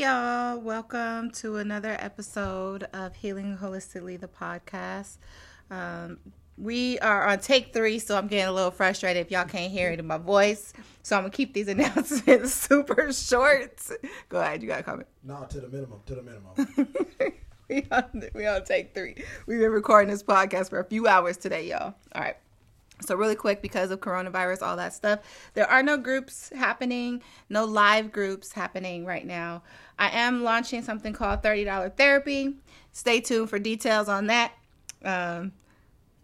Hey, y'all. Welcome to another episode of Healing Holistically, the podcast. Um, we are on take three, so I'm getting a little frustrated if y'all can't hear it in my voice. So I'm going to keep these announcements super short. Go ahead. You got a comment. No, to the minimum. To the minimum. we, on, we on take three. We've been recording this podcast for a few hours today, y'all. All right. So, really quick, because of coronavirus, all that stuff, there are no groups happening, no live groups happening right now. I am launching something called $30 therapy. Stay tuned for details on that. Um,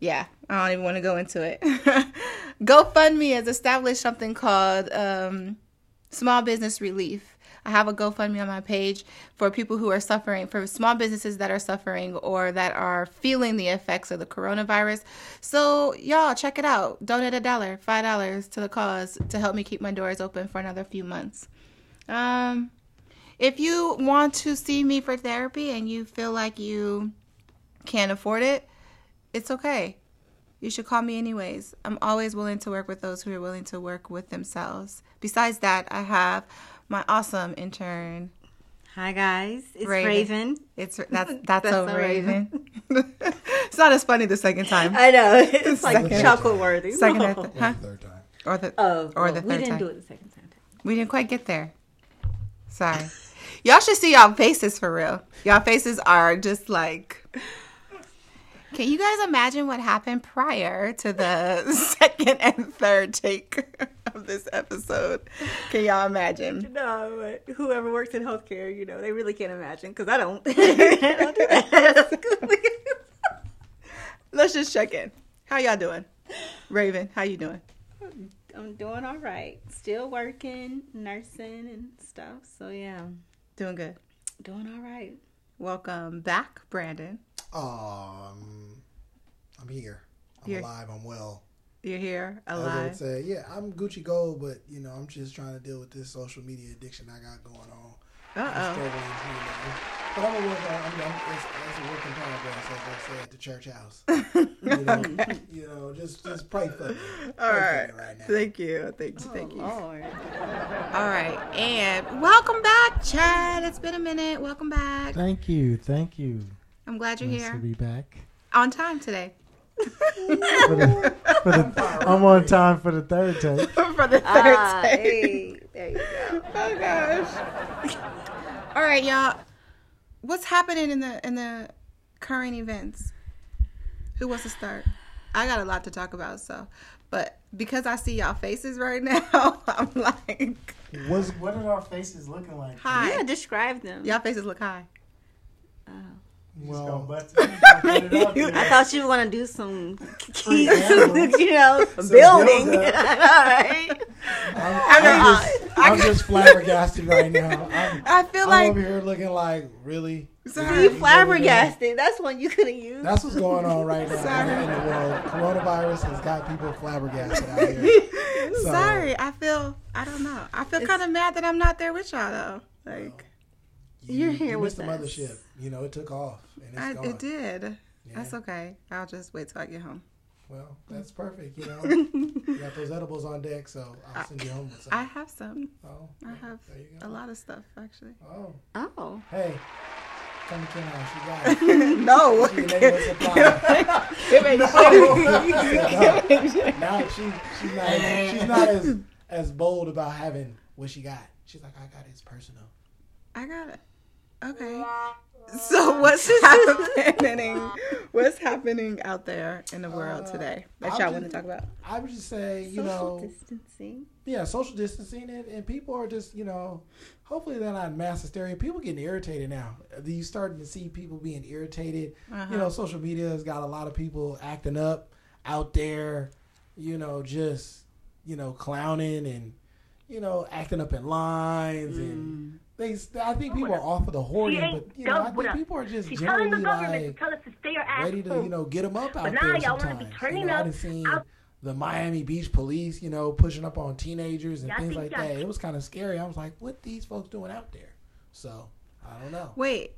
yeah, I don't even want to go into it. GoFundMe has established something called um, Small Business Relief. I have a GoFundMe on my page for people who are suffering, for small businesses that are suffering or that are feeling the effects of the coronavirus. So, y'all, check it out. Donate a dollar, five dollars to the cause to help me keep my doors open for another few months. Um, if you want to see me for therapy and you feel like you can't afford it, it's okay. You should call me anyways. I'm always willing to work with those who are willing to work with themselves. Besides that, I have my awesome intern. Hi guys, it's Raven. Raven. It's that's that's, that's so Raven. Raven. it's not as funny the second time. I know it's like chuckle worthy. Second or th- huh? third time. Or the oh, or well, the third we didn't time. do it the second time. We didn't quite get there. Sorry. y'all should see y'all faces for real. Y'all faces are just like can you guys imagine what happened prior to the second and third take of this episode? Can y'all imagine? No, but whoever works in healthcare, you know, they really can't imagine because I don't. I don't. Let's just check in. How y'all doing? Raven, how you doing? I'm doing all right. Still working, nursing and stuff. So yeah. Doing good. Doing all right. Welcome back, Brandon. Um, I'm here. I'm You're, alive. I'm well. You're here, alive. As say, yeah, I'm Gucci Gold, but you know, I'm just trying to deal with this social media addiction I got going on. Uh oh. But I'm a work on. I'm, I'm, it's, it's a work in progress, as they say at the church house. you, know, okay. you know, just just pray for me. All right. right Thank you. Thank you. Thank you. Oh, Lord. All right, and welcome back, Chad. It's been a minute. Welcome back. Thank you. Thank you. I'm glad you're here. nice here. to be back. On time today. for the, for the, I'm on time for the third take. for the third ah, take. Hey, there you go. oh gosh. All right, y'all. What's happening in the in the current events? Who wants to start? I got a lot to talk about, so but because I see y'all faces right now, I'm like, What's, what are our faces looking like? High. Yeah, describe them. Y'all faces look high. Oh. Well, I thought you were gonna do some keys, you know, building. All right. I'm, I'm, just, I'm just flabbergasted right now. I'm, i feel I'm like over here looking like really. See, flabbergasted. That's one you could have used. That's what's going on right now Sorry. in the world. Coronavirus has got people flabbergasted out here. So, Sorry, I feel. I don't know. I feel kind of mad that I'm not there with y'all though. Like. You, are here you with the mothership. You know, it took off. I, it did. Yeah. That's okay. I'll just wait till I get home. Well, that's perfect. You know, you got those edibles on deck, so I'll send you home with some. I have some. Oh, I have a lot of stuff actually. Oh. Oh. Hey. Come to Kim She got it. no. She no. now she she's not she's not as as bold about having what she got. She's like, I got it. It's personal. I got it. Okay. So what's happening? What's happening out there in the world uh, today that y'all want to talk about? I would just say, you know. social know, distancing. Yeah, social distancing, and, and people are just, you know, hopefully they're not mass hysteria. People getting irritated now. You starting to see people being irritated. Uh-huh. You know, social media has got a lot of people acting up out there. You know, just you know, clowning and you know, acting up in lines mm. and they, I think people are off of the hoarding, but you know, I think people are just generally like ready to, you know, get them up out there sometimes. You know, I've seen the Miami Beach police, you know, pushing up on teenagers and things like that. It was kind of scary. I was like, what these folks doing out there? So I don't know. Wait,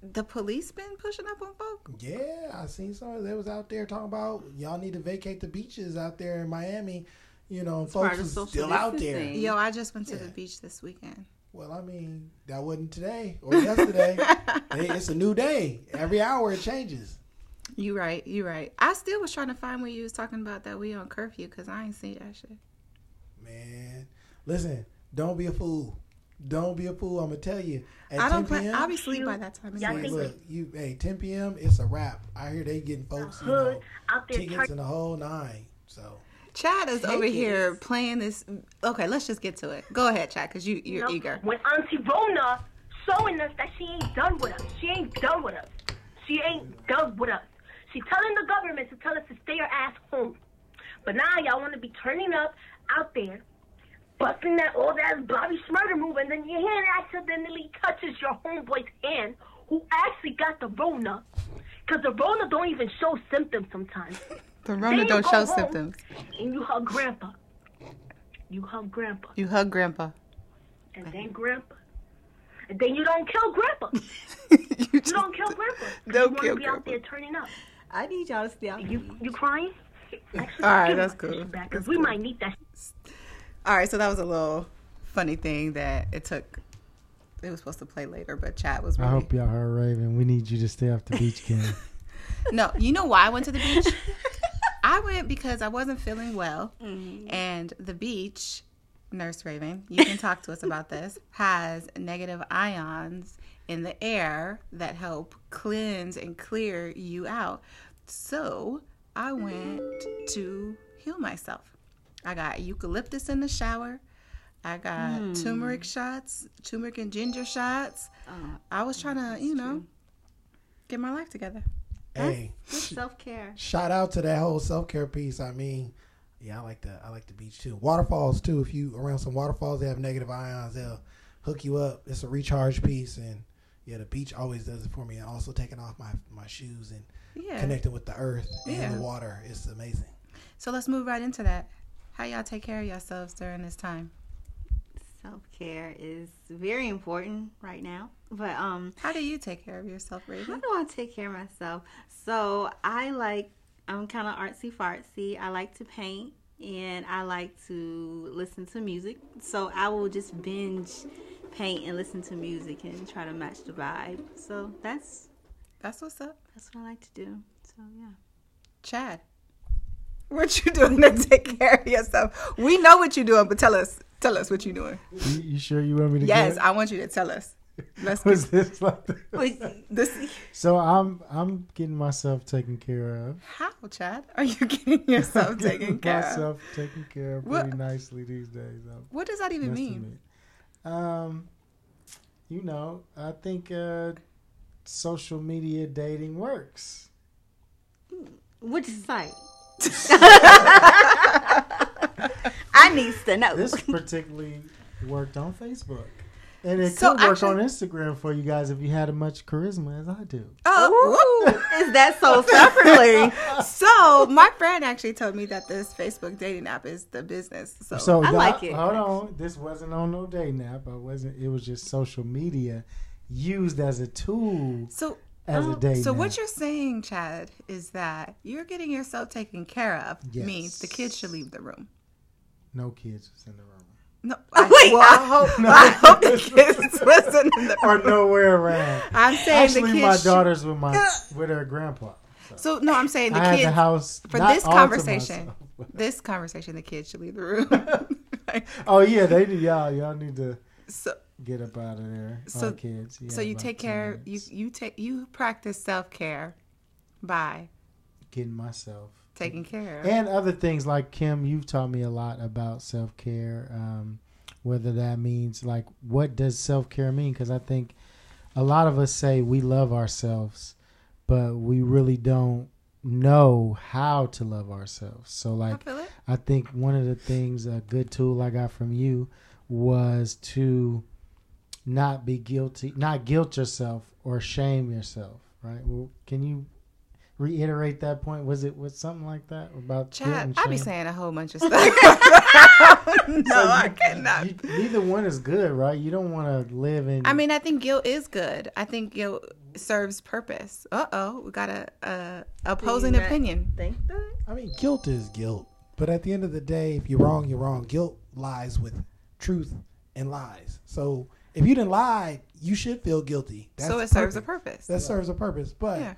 the police been pushing up on folks? Yeah, I seen some. They was out there talking about y'all need to vacate the beaches out there in Miami. You know, folks is still out there. Yo, I just went to yeah. the beach this weekend. Well, I mean, that wasn't today or yesterday. It's a new day. Every hour it changes. You right. You right. I still was trying to find where you was talking about that we on curfew because I ain't see that shit. Man, listen, don't be a fool. Don't be a fool. I'm gonna tell you. At I don't 10 plan. p.m., I'll be asleep by that time. Yeah, I Anyway. think- look, you hey, 10 p.m. It's a wrap. I hear they getting folks, you hood know, out there tickets turning and the whole nine. So Chad is over Take here playing this. Okay, let's just get to it. Go ahead, Chad, because you You you're know, eager. When Auntie Rona showing us that she ain't done with us. She ain't done with us. She ain't done with us. She telling the government to tell us to stay our ass home. But now y'all want to be turning up out there, busting that old ass Bobby Shmurda move, and then your hand accidentally touches your homeboy's hand, who actually got the Rona. Because the Rona don't even show symptoms sometimes. The Then Rona don't show home symptoms. And you hug Grandpa. You hug Grandpa. You hug Grandpa. And then Grandpa. And then you don't kill Grandpa. you You don't kill grandpa. Don't you want kill to be out there turning up. I need y'all to stay out. You you crying? Actually, All right, that's my cool. Back, That's Cause we cool. might need that. All right, so that was a little funny thing that it took. It was supposed to play later, but Chad was. I hope y'all heard Raven. We need you to stay off the beach, Ken. No, you know why I went to the beach? I went because I wasn't feeling well, Mm-hmm. and the beach, Nurse Raven, you can talk to us about this, has negative ions in the air that help cleanse and clear you out. So I went to heal myself. I got eucalyptus in the shower. I got Hmm. turmeric shots, turmeric and ginger shots. Oh, I was trying to, you know, get my life together. Hey, Self care. shout out to that whole self care piece. I mean, yeah, I like the I like the beach too. Waterfalls too. If you around some waterfalls, they have negative ions. They'll hook you up. It's a recharge piece, and yeah, the beach always does it for me. And also taking off my my shoes and Yeah. connecting with the earth Yeah. and the water. It's amazing. So let's move right into that. How y'all take care of yourselves during this time? Self care is very important right now. But um, How do you take care of yourself, Raven? how do I take care of myself? So I like I'm kind of artsy fartsy. I like to paint and I like to listen to music. So I will just binge paint and listen to music and try to match the vibe. So that's That's what's up. that's what I like to do. So yeah. Chad, what you doing to take care of yourself? We know what you're doing, but tell us, tell us what you're doing. you, you sure you want me to Yes, go? I want you to tell us. Let's Was get this like this. So I'm I'm getting myself taken care of. How, Chad, are you getting yourself taken Getting care of? myself taken care of What- pretty nicely these days. I What does that even mean? admit. Um, you know, I think uh, social media dating works. which site? I need to know. This particularly worked on Facebook. And it So could work actually- on Instagram for you guys if you had as much charisma as I do. Oh, Ooh, is that so separately? so my friend actually told me that this Facebook dating app is the business. So, So I the- like it. Hold on, this wasn't on no dating app. I wasn't. It was just social media used as a tool so as a oh, dating. So what you're saying, Chad, is that you're getting yourself taken care of Yes. means the kids should leave the room. No kids was in the room No, I, Wait, well, I hope I hope the kids wasn't in the or room. nowhere around. I'm saying the Actually, kids. my daughter's with my uh, with her grandpa. So, so no, I'm saying the I had the kids. house for this conversation. myself. This conversation, the kids should leave the room. oh yeah, they do. Y'all, y'all need to so, get up out of there. So- Our kids. so you take care. You you take you practice self care by getting myself taking care. of. and other things like Kim. You've taught me a lot about self care. Um, whether that means like what does self care mean? Because I think a lot of us say we love ourselves, but we really don't know how to love ourselves. So like it. I think one of the things a good tool I got from you was to not be guilty, not guilt yourself or shame yourself. Right? Well, can you reiterate that point? Was it was something like that about guilt Chad, and I be saying a whole bunch of stuff. no, So I you- cannot. you- neither one is good, right? You don't want to live in. I mean, I think guilt is good. I think guilt serves purpose. Uh oh, we got a, a opposing that- opinion. Think that? I mean, guilt is guilt. But at the end of the day, if you're wrong, you're wrong. Guilt lies with truth and lies. So if you didn't lie, you should feel guilty. That's so it serves a purpose. That serves a purpose. But Yeah.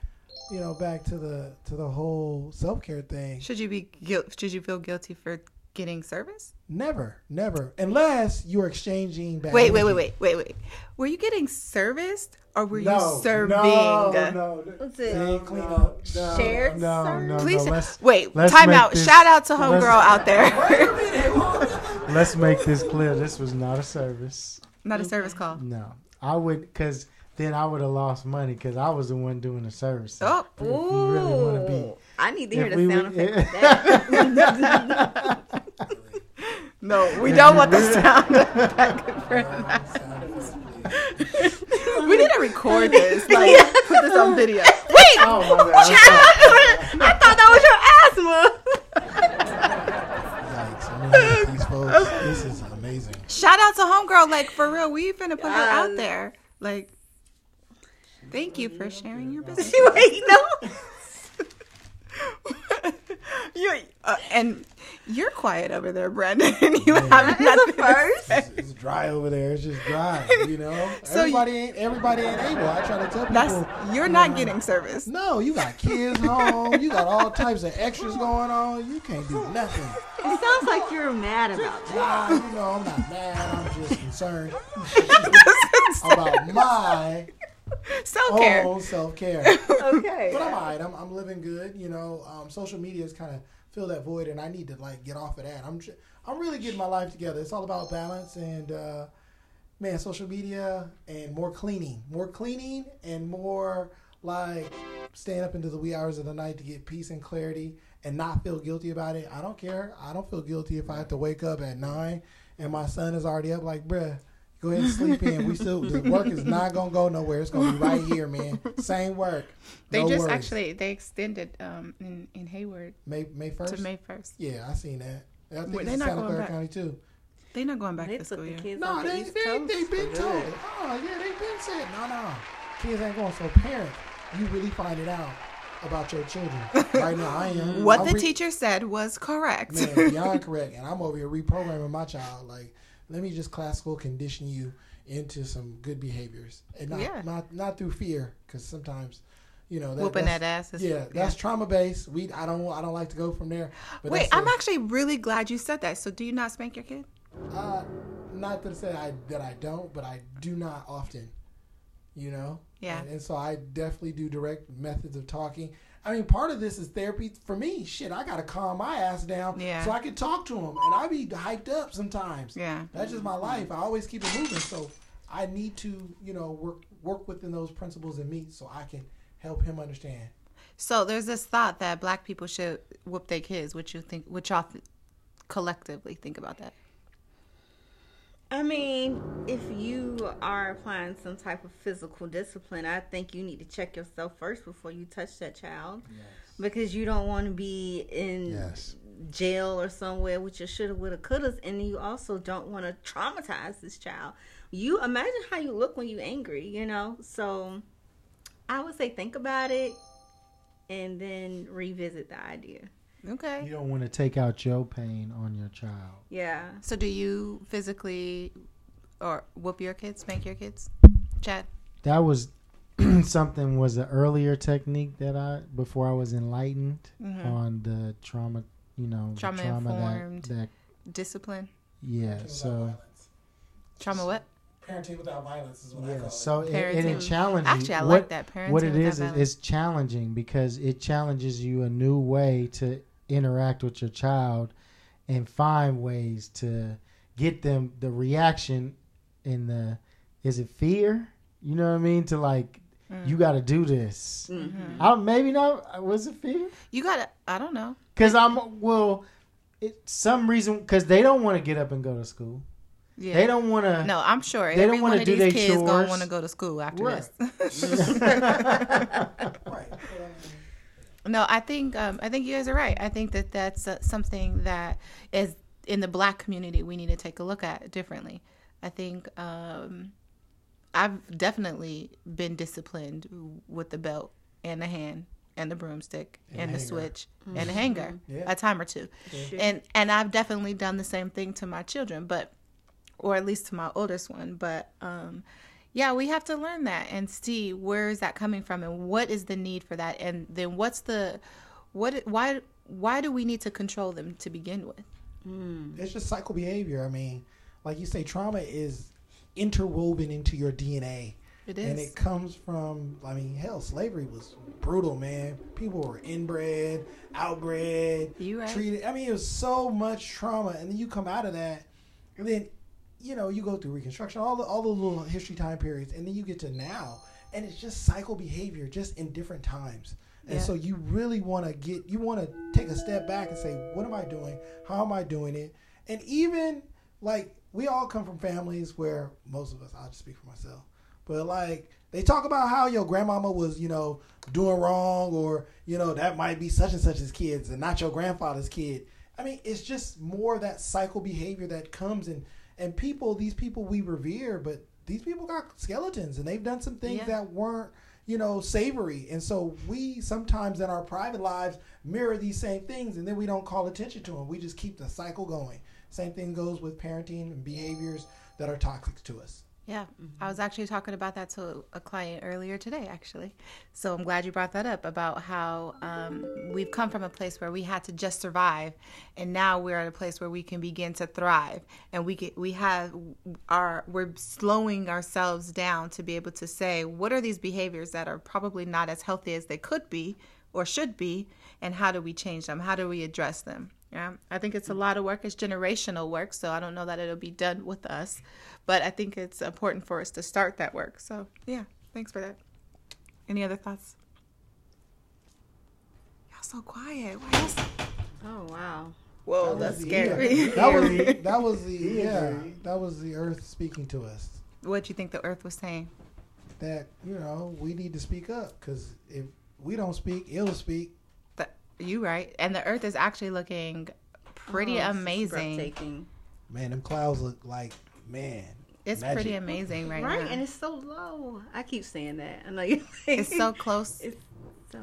You know, back to the to the whole self care thing. Should you be guilt? Should you feel guilty for getting service? Never, never, unless you're exchanging. Bad Wait, wait, wait, wait, wait, wait. Were you getting serviced or were No, you serving? No, no, What's It it? ain't clean up. No. Shared No, service? no, Please, no. Let's wait. let's Time out. this- Shout out to homegirl out there. let's make this clear. This was not a service. Not a service call. No, I would because then I would have lost money because I was the one doing the service. Oh, if you really want to be. I need to hear If the we sound would- effect of that. no, we don't want the sound effect for that. We need to record this. Like, put this on video. Wait, Oh my bad. I'm. I thought that was your asthma. Yikes! I'm these folks. This is amazing. shout out to homegirl. Like, for real, we finna put her out um, there. Like, thank you for sharing your business. Wait, no. you uh, and you're quiet over there, Brandon. you have That is a nothing to first. say. It's, it's dry over there. It's just dry. You know. So you- everybody ain't everybody ain't able. I try to tell people. That's you're not getting service. no, you got kids home. You got all types of extras going on. You can't do nothing. It sounds like you're mad about that. Nah, you know, I'm not mad. I'm just concerned about my Self care. own self care. Okay. But I'm alright. I'm, I'm living good. You know, um, social media has kind of filled that void, and I need to like get off of that. I'm tr- I'm really getting my life together. It's all about balance and uh, man, social media and more cleaning, more cleaning, and more like staying up into the wee hours of the night to get peace and clarity and not feel guilty about it. I don't care. I don't feel guilty if I have to wake up at nine and my son is already up. Like, bruh. Go ahead and sleep in. We still the work is not gonna go nowhere. It's gonna be right here, man. Same work. They No just worries. actually they extended um in, in Hayward May May first. to May first. Yeah, I seen that. I think Wait, it's they not Santa going Clara back. County too. They're not going back They to school the kids No, off the they they they for been good. told. Oh yeah, they been said no no. Kids ain't going. So parents, you really find it out about your children right now. I am. What I'm the re- teacher said was correct. man beyond correct, and I'm over here reprogramming my child. Like, let me just classical condition you into some good behaviors, and not Yeah. not not through fear, because sometimes. You know, that, Whooping that's- that ass is- yeah, that's trauma based. We, I don't, I don't like to go from there. But Wait, I'm a- actually really glad you said that. So do you not spank your kid? Uh, not to say I, that I don't, but I do not often. You know. Yeah. And, and so I definitely do direct methods of talking. I mean, part of this is therapy for me. Shit, I gotta calm my ass down Yeah. so I can talk to him, and I be hyped up sometimes. Yeah. That's just my life. I always keep it moving, so I need to, you know, work work within those principles in me so I can help him understand. So there's this thought that black people should whoop their kids. What you think? What y'all th- collectively think about that? I mean, if you are applying some type of physical discipline, I think you need to check yourself first before you touch that child. Because you don't want to be in Yes. jail or somewhere with your shoulda, woulda, couldas, and you also don't want to traumatize this child. You imagine how you look when you're angry, you know? So I would say think about it and then revisit the idea. Okay. You don't want to take out your pain on your child. Yeah. So do you physically or whoop your kids, spank your kids? Chad? That was something was an earlier technique that I before I was enlightened on the trauma. You know, the Mm-hmm. Trauma informed. That, that Discipline? yeah. Parenting So. Trauma what? Parenting without violence is what I yeah. call it. So it, and it Parenting. challenges. Actually, I what, like that. Parenting what it without is is it's challenging because it challenges you a new way to interact with your child and find ways to get them the reaction in the is it fear you know what i mean to like Mm. you got to do this Mm-hmm. I, maybe not was it fear You gotta. I don't know. because i'm well it some reason because they don't want to get up and go to school Yeah. they don't want to No, I'm sure They every don't wanna do these their kids gonna chores. want to go to school after Right. this. right. No, I think um, I think you guys are right. I think that that's uh, something that is in the black community we need to take a look at differently. I think um, I've definitely been disciplined with the belt and the hand and the broomstick and, And the hanger. switch and the hanger Yeah. a time or two, and and I've definitely done the same thing to my children. But or at least to my oldest one. But um, yeah, we have to learn that and see where is that coming from and what is the need for that, and then what's the what why why do we need to control them to begin with? Mm. It's just cycle behavior. I mean, like you say, trauma is interwoven into your DNA. It And it comes from, I mean, hell, slavery was brutal, man. People were inbred, outbred, You right. treated. I mean, it was so much trauma, and then you come out of that, and then, you know, you go through Reconstruction, all the all the little history time periods, and then you get to now, and it's just cycle behavior, just in different times. And Yeah. so you really want to get, you want to take a step back and say, what am I doing? How am I doing it? And even like we all come from families where most of us, I'll just speak for myself, but like they talk about how your grandmama was, you know, doing wrong, or you know that might be such and such's kids and not your grandfather's kid. I mean, it's just more that cycle behavior that comes and and people, these people we revere, but these people got skeletons and they've done some things Yeah. that weren't you know savory. And so we sometimes in our private lives mirror these same things and then we don't call attention to them we just keep the cycle going. Same thing goes with parenting and behaviors that are toxic to us Yeah, I was actually talking about that to a client earlier today, actually. So I'm glad you brought that up about how um, we've come from a place where we had to just survive, and now we're at a place where we can begin to thrive, and we get we have our we're slowing ourselves down to be able to say what are these behaviors that are probably not as healthy as they could be or should be, and how do we change them? How do we address them? Yeah, I think it's a mm. lot of work. It's generational work, so I don't know that it'll be done with us, but I think it's important for us to start that work. So, yeah, thanks for that. Any other thoughts? Y'all so quiet. Why y'all so... Oh wow. Whoa, That that's was the- scary. that was the, that was the yeah that was the earth speaking to us what do you think the Earth was saying? that you know we need to speak up because if we don't speak it'll speak That you right, and the Earth is actually looking pretty Oh, amazing. man them clouds look like man It's magic. pretty amazing right, Right, now. Right, and it's so low. I keep saying that. I know you. it's so close. It's so.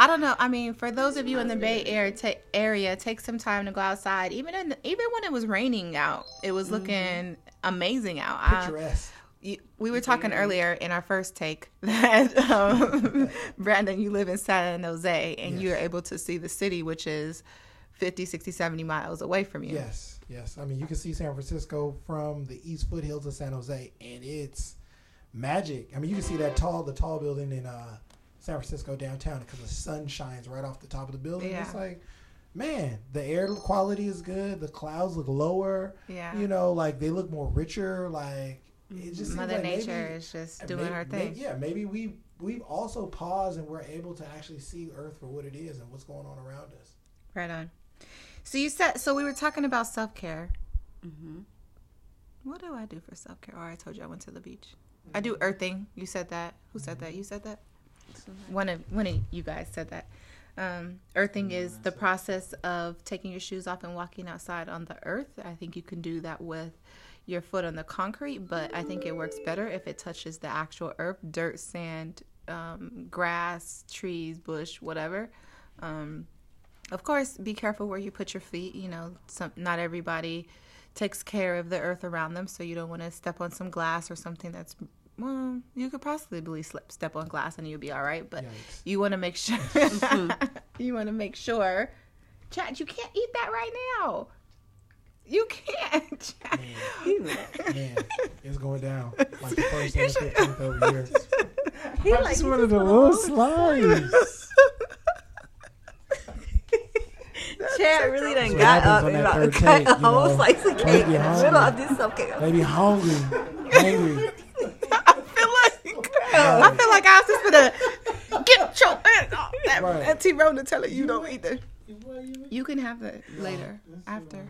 I don't know. I mean, for those of you in the Bay Area, ta- area, take some time to go outside. Even in even when it was raining out, it was mm-hmm. looking amazing out. I- picturesque you, we were talking earlier in our first take that um, Brandon, you live in San Jose and you're able to see the city, which is 50, 60, 70 miles away from you. Yes, yes. I mean, you can see San Francisco from the east foothills of San Jose, and it's magic. I mean, you can see that tall, the tall building in uh, San Francisco downtown because the sun shines right off the top of the building. Yeah. It's like, man, the air quality is good. The clouds look lower. Yeah. You know, like they look more richer. Like it just Mother like Nature maybe- is just doing may- her may- thing. yeah, maybe we we've also paused and we're able to actually see Earth for what it is and what's going on around us. Right on. So you said so. We were talking about self care. Mm-hmm. What do I do for self care? Oh, I told you I went to the beach. I do earthing. You said that. Who said that? You said that. One of one of you guys said that. Um, earthing is the process of taking your shoes off and walking outside on the earth. I think you can do that with your foot on the concrete, but I think it works better if it touches the actual earth, dirt, sand, um, grass, trees, bush, whatever. Um, of course, be careful where you put your feet. You know, some not everybody takes care of the earth around them, so you don't want to step on some glass or something that's well, you could possibly slip, step on glass and you'll be all right. But Yikes. you want to make sure you want to make sure. Chad, you can't eat that right now. You can't. Chad. Man, it's going down like the first and the fifteenth over here. He I like just he wanted a little slice. Chad really done what got up and that about to cut a you whole slice of cake Maybe in the hungry. middle of this self-care. Maybe hungry, hangry. I feel like I feel like I was just gonna get your hands off that Right. Auntie Rona telling you don't eat the. You can have it later after.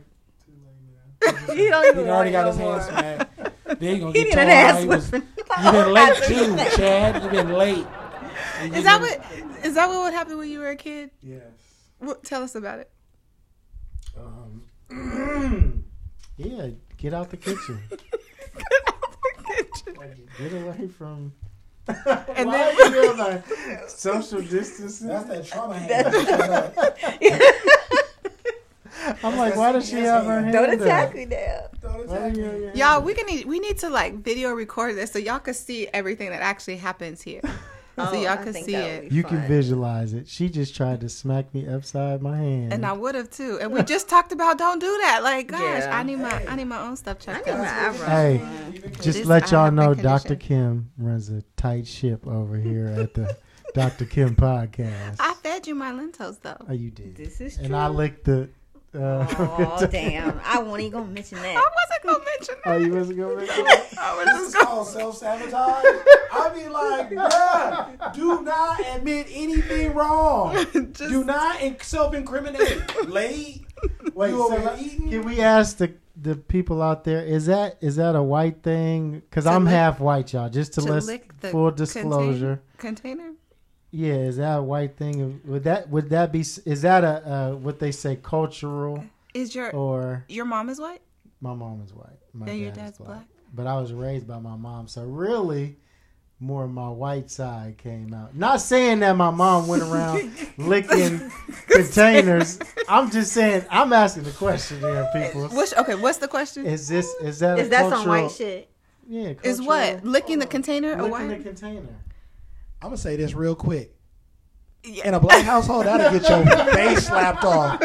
He don't even He already got it his no hands more. smacked. Then he gonna He get need told an ass he was. whipping. You been late too, Chad. You've been late. You Is that what? Is that what would happen when you were a kid? Yes. What, tell us about it. Um, yeah, get out the kitchen. Get away from. And Why then- you doing like social distancing? that's that trauma hand. I'm like, why does she have her hand Don't attack me now. Don't What's happening? Y'all, we can need we need to like video record this so y'all can see everything that actually happens here. so Oh, y'all can see it. would be You can visualize it. She just tried to smack me upside my hand. And I would have too. And we just talked about don't do that. Like, gosh, Yeah. I need my I need my own stuff I checked need my out. eyebrows. Hey, done. just is- let y'all know, Dr. Kim runs a tight ship over here at the Dr. Kim podcast. I fed you my lentils though. oh, you did. This is true. and I licked the. Uh, Oh damn! I wasn't even gonna mention that. I wasn't gonna mention oh, that. you wasn't gonna make it? I was This just is gonna called self sabotage. I be like, bruh, do not admit anything wrong. Just- do not self incriminate. Late. Wait, You so over let- here eating? can we ask the the people out there? Is that is that a white thing? Because I'm lick- half white, y'all. Just to, to list lick the full disclosure. container. Yeah, is that a white thing? Would that would that be? Is that a uh, what they say cultural Is your or your mom is white? my mom is white? My And your dad is dad's black. But I was raised by my mom, so really, more of my white side came out. Not saying that my mom went around licking containers. I'm just saying. I'm asking the question here, people. What's okay? What's the question? Is this is that Is a that cultural, some white shit? Yeah, Is what licking the container a licking the container? I'm gonna say this real quick. In a black household, that'll get your face slapped off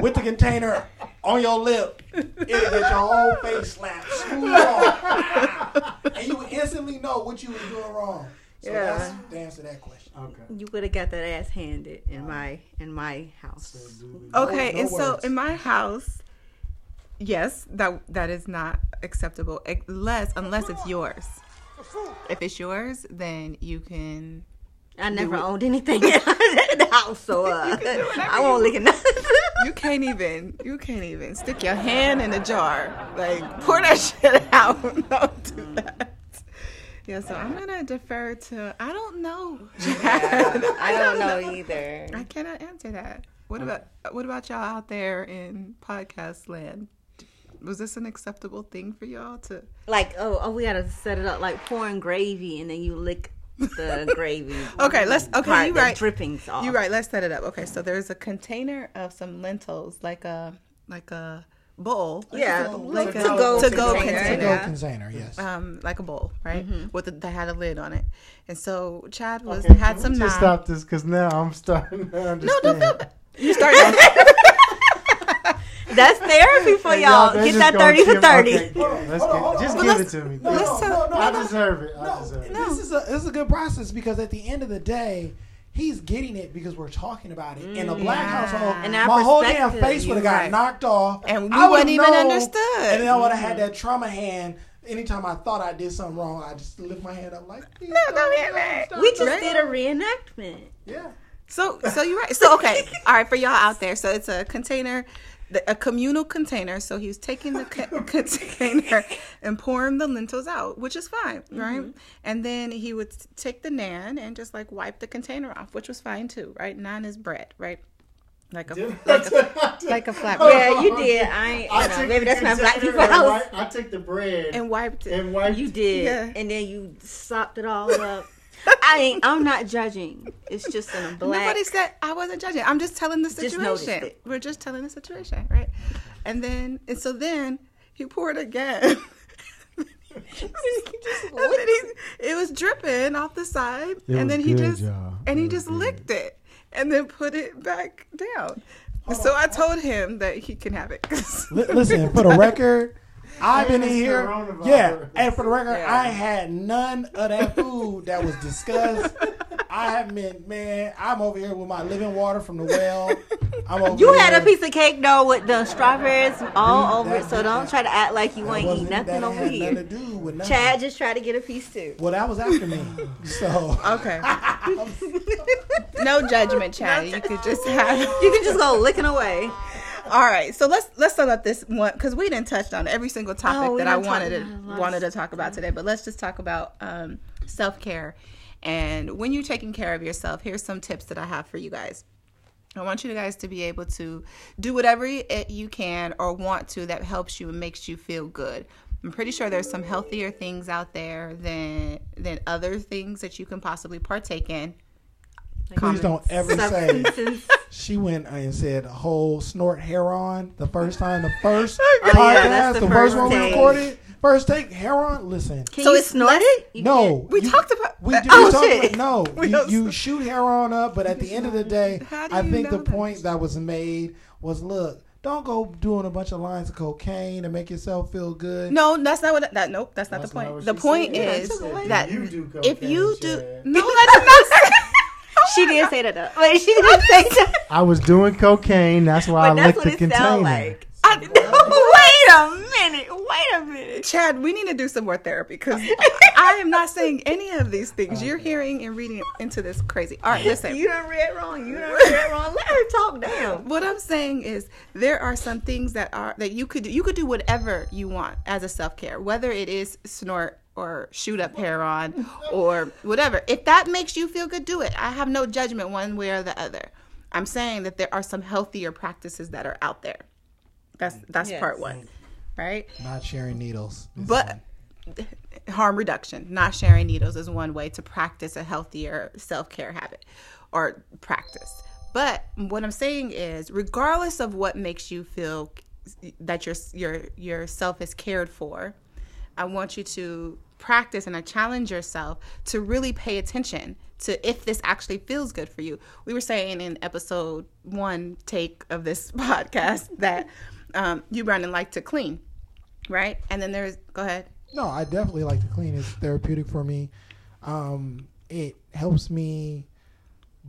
with the container on your lip. It'll get your whole face slapped smooth ah. off, and you would instantly know what you was doing wrong. So Yeah. that's the answer to that question. Okay. You would have got that ass handed in my in my house. Okay, No and so in my house, yes, that that is not acceptable unless unless it's yours. If it's yours, then you can. I never owned anything in the house, so uh, I won't lick it. nothing. You can't even. You can't even stick your hand in a jar. Like pour that shit out. Don't do that. Yeah, so I'm gonna defer to. I don't know. Yeah, I don't know either. I cannot answer that. What about what about y'all out there in podcast land? Was this an acceptable thing for y'all to? Like, oh, oh, we gotta set it up like pouring gravy, and then you lick the gravy. Okay, let's- okay, you the right. Drippings off. You're right. Let's set it up. Okay, so there's a container of some lentils, like a like a bowl. Yeah, like a to go to go container, container. To go container, yes. Um, like a bowl, right? With the, that had a lid on it, and so Chad was Okay, had some we just stop this because now I'm starting to understand. No, don't feel bad. You start. That's therapy for Hey, y'all. they Get that thirty for thirty. okay, yeah, let's Hold on, hold on, just hold give it to me. No, Let's no, no, no, I deserve it. I No, deserve it. this is a this is a good process because at the end of the day, he's getting it because we're talking about it. In a mm, black Yeah. household, And my whole damn face would have got right. knocked off, And I you would've wouldn't even known, understood. And then I would have had mm. that trauma hand. Anytime I thought I did something wrong, I just lift my hand up like, "Please No, don't, don't hit me." We just don't." did a reenactment. yeah. So, so you're right. So, okay, all right, for y'all out there. So it's a container, the- a communal container. So he was taking the co- container and pouring the lentils out, which is fine, mm-hmm. right? And then he would take the naan and just like wipe the container off, which was fine too, right? Naan is bread, right? Like a like a, like a flat bread. Yeah, you did. I ain't. You know, maybe that's not black people and house. wi- I took the bread and, and wiped it. And wiped You did, Yeah. and then you sopped it all up. I ain't. I'm not judging. It's just in a black. Nobody said I wasn't judging. I'm just telling the situation. it. We're just telling the situation, right? And then, and so then he poured again. and then he, it was dripping off the side, It and then he good, just y'all. and It he just good. licked it, and then put it back down. so oh. I told him that he can have it. Li- Listen, for the record, I've been in here. Yeah, and for the record, Yeah. I had none of that food that was discussed. I have been, man. I'm over here with my living water from the well. I'm over You here. had a piece of cake though with the strawberries all That over it, so don't try to act like you That ain't wasn't- eat nothing that over had nothing here. to do with nothing. Chad just tried to get a piece too. Well, that was after me. So okay. no judgment, Chad. You could just have. You can just go licking away. All right, so let's let's sum up this one because we didn't touch on every single topic Oh, that I wanted to about a lot of wanted to talk about today. But let's just talk about um, self care. And when you're taking care of yourself, here's some tips that I have for you guys. I want you guys to be able to do whatever it- you can or want to that helps you and makes you feel good. I'm pretty sure there's some healthier things out there than than other things that you can possibly partake in. Please don't ever say she went and said a whole snort heroin the first time. The first Oh, yeah, podcast, the, the first first one we recorded, first take heroin. Listen, Can So you it's snort less- it? No, We you- talked about We that. do. Oh, we talked shit. about- no, don't- you, you shoot heroin up, but at the end of the day, I think the that? point that was made was look. Don't go doing a bunch of lines of cocaine to make yourself feel good. No, that's not what. That nope, that's not That's the point. what the point said. is Yeah, that you do if you do no, that did not say. She did say that though. Wait, she did say that. I was doing cocaine. That's why But I that's licked what the it sounds container. like. I, Wait a minute. Wait a minute. Chad, we need to do some more therapy because I am not saying any of these things. You're hearing and reading into this crazy. All right, listen. You done read wrong. You done read wrong. Let her talk down. what I'm saying is there are some things that are that you could do. You could do whatever you want as a self care, whether it is snort or shoot up heroin or whatever. If that makes you feel good, do it. I have no judgment one way or the other. I'm saying that there are some healthier practices that are out there. That's that's Yes. part one, right? Not sharing needles. But one. harm reduction, not sharing needles, is one way to practice a healthier self care habit or practice. But what I'm saying is, regardless of what makes you feel that your your yourself is cared for, I want you to practice and I challenge yourself to really pay attention to if this actually feels good for you. We were saying in episode one take of this podcast that um, you, Brandon, like to clean, right? And then there's go ahead. No, I definitely like to clean. It's therapeutic for me. Um, it helps me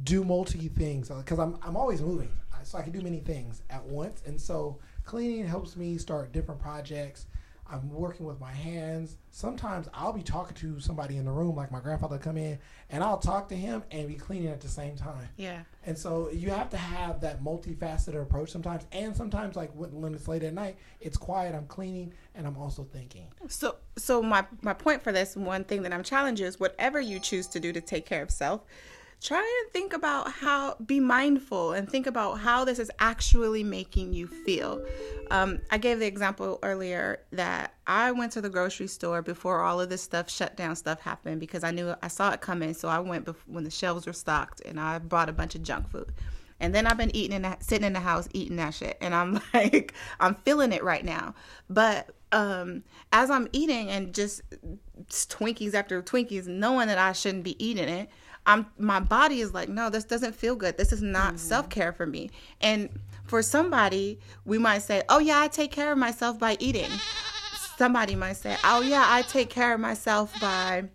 do multi things because I'm I'm always moving, so I can do many things at once. And so cleaning helps me start different projects. I'm working with my hands. Sometimes I'll be talking to somebody in the room, like my grandfather, come in, and I'll talk to him and be cleaning at the same time. Yeah. And so you have to have that multifaceted approach sometimes. And sometimes, like when it's late at night, it's quiet. I'm cleaning and I'm also thinking. So, so my my point for this one thing that I'm challenging is whatever you choose to do to take care of self, try and think about how be mindful and think about how this is actually making you feel. Um, I gave the example earlier that I went to the grocery store before all of this stuff shut down stuff happened because I knew I saw it coming. So I went bef- when the shelves were stocked and I bought a bunch of junk food. And then I've been eating in that, sitting in the house eating that shit, and I'm like, I'm feeling it right now. But um, as I'm eating and just Twinkies after Twinkies, knowing that I shouldn't be eating it, I'm my body is like, no, this doesn't feel good. This is not self care for me. And for somebody, we might say, oh yeah, I take care of myself by eating. Somebody might say, oh yeah, I take care of myself by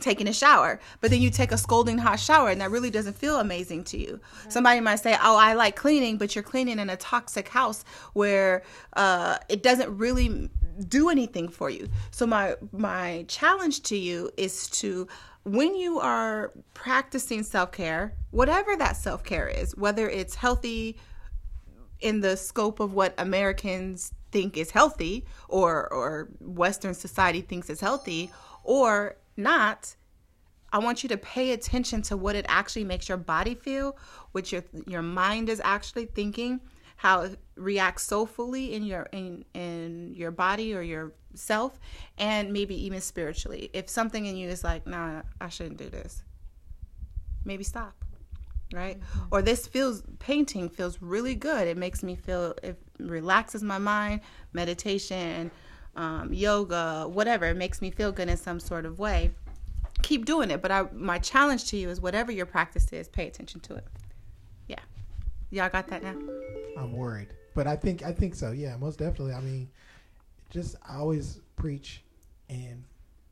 taking a shower, but then you take a scalding hot shower and that really doesn't feel amazing to you. Somebody might say, "Oh, I like cleaning," but you're cleaning in a toxic house where uh, it doesn't really do anything for you. So my my challenge to you is to when you are practicing self-care, whatever that self-care is, whether it's healthy in the scope of what Americans think is healthy or or western society thinks is healthy or not I want you to pay attention to what it actually makes your body feel, what your your mind is actually thinking, how it reacts soulfully in your in in your body or your self, and maybe even spiritually. If something in you is like, nah, I shouldn't do this, maybe stop. Right? Or this feels painting feels really good. It makes me feel it relaxes my mind, meditation, um, yoga, whatever. It makes me feel good in some sort of way keep doing it. But I, my challenge to you is whatever your practice is, pay attention to it. Yeah, y'all got that now. I'm worried, but I think I think so. Yeah, most definitely. I mean, just I always preach and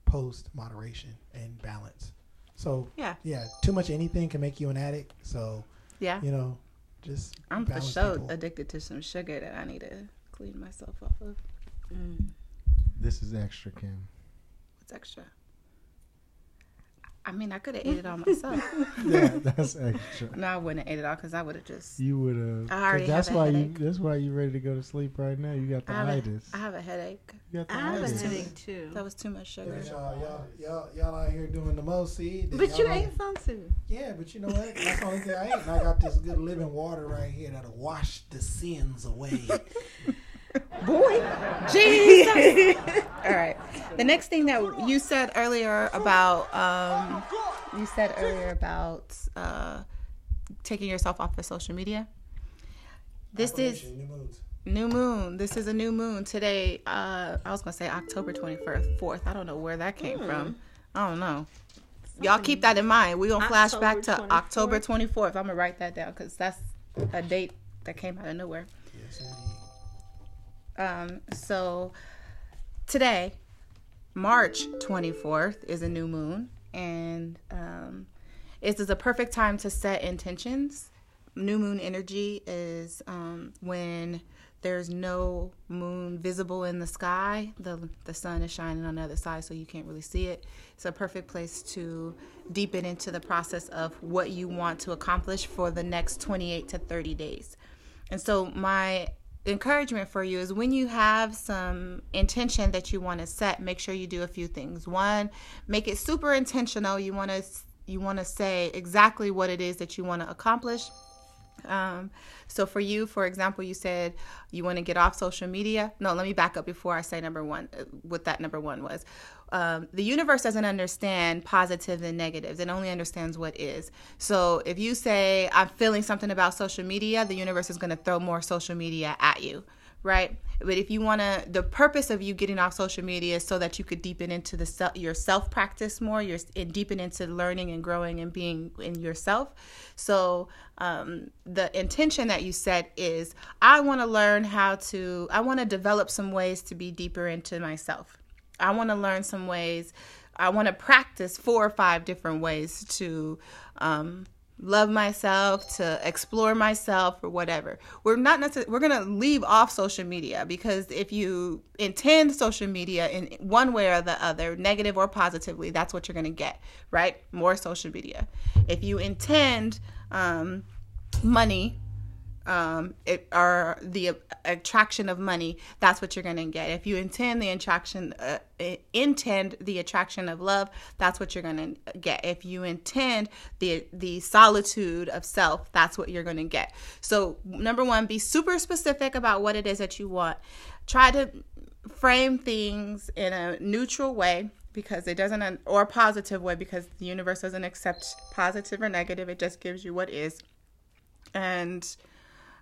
post moderation and balance. So Yeah. yeah, too much anything can make you an addict. So Yeah, you know, just I'm for sure people. addicted to some sugar that I need to clean myself off of. This is extra, Kim. What's extra? I mean, I could have ate it all myself. Yeah, that's extra. no, I wouldn't have ate it all because I would have just. You would have. I already That's have a why headache. you. That's why you ready to go to sleep right now. You got the I have, itis. I have a headache. You got the I have a headache too. That was too much sugar. Y'all, y'all, y'all, y'all out here doing the most. See, But y'all you out- ate some too. Yeah, but you know what? That's the only thing I ate. And I got this good living water right here that'll wash the sins away. Boy, Jesus. All right. The next thing that you said earlier about, um, you said earlier about uh, taking yourself off of social media. This is new new moon. This is a new moon today. Uh, I was gonna say October twenty fourth. fourth. I don't know where that came from. I don't know. Y'all keep that in mind. We gonna flash back to October October twenty fourth. I'm gonna write that down because that's a date that came out of nowhere. Yes, indeed. Um, so today, March 24th, is a new moon, and um, it is a perfect time to set intentions. New moon energy is um, when there's no moon visible in the sky. The the sun is shining on the other side, so you can't really see it. It's a perfect place to deepen into the process of what you want to accomplish for the next 28 to 30 days. And so my encouragement for you is when you have some intention that you want to set, make sure you do a few things. One, make it super intentional. You want to you want to say exactly what it is that you want to accomplish. Um, so for you, for example, you said you want to get off social media. No, let me back up before I say number one. uh, What that number one was. Um, the universe doesn't understand positives and negatives. It only understands what is. So if you say I'm feeling something about social media, the universe is going to throw more social media at you, right? But if you want to, the purpose of you getting off social media is so that you could deepen into the self, your self practice more. You're and deepen into learning and growing and being in yourself. So um, the intention that you set is, I want to learn how to. I want to develop some ways to be deeper into myself. I want to learn some ways. I want to practice four or five different ways to um, love myself, to explore myself, or whatever. We're not necessarily we're gonna leave off social media because if you intend social media in one way or the other, negative or positively, that's what you're gonna get, right? More social media. If you intend um, money um, it, or the attraction of money, that's what you're going to get. If you intend the attraction, uh, intend the attraction of love, that's what you're going to get. If you intend the the solitude of self, that's what you're going to get. So, number one, be super specific about what it is that you want. Try to frame things in a neutral way because it doesn't, or positive way because the universe doesn't accept positive or negative. It just gives you what is, and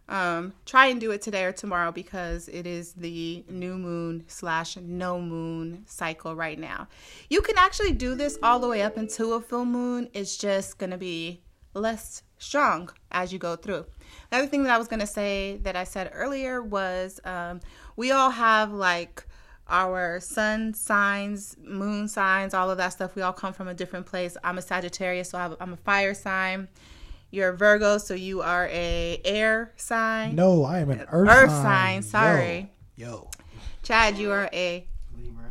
um, try and do it today or tomorrow because it is the new moon slash no moon cycle right now. You can actually do this all the way up into a full moon. It's just going to be less strong as you go through. The other thing that I was going to say that I said earlier was um, we all have like our sun signs, moon signs, all of that stuff. We all come from a different place. I'm a Sagittarius, so I'm a fire sign. You're a Virgo, so you are a air sign. No, I am an earth, Earth sign. sign, sorry. Yo. Yo. Chad, you are a Libra.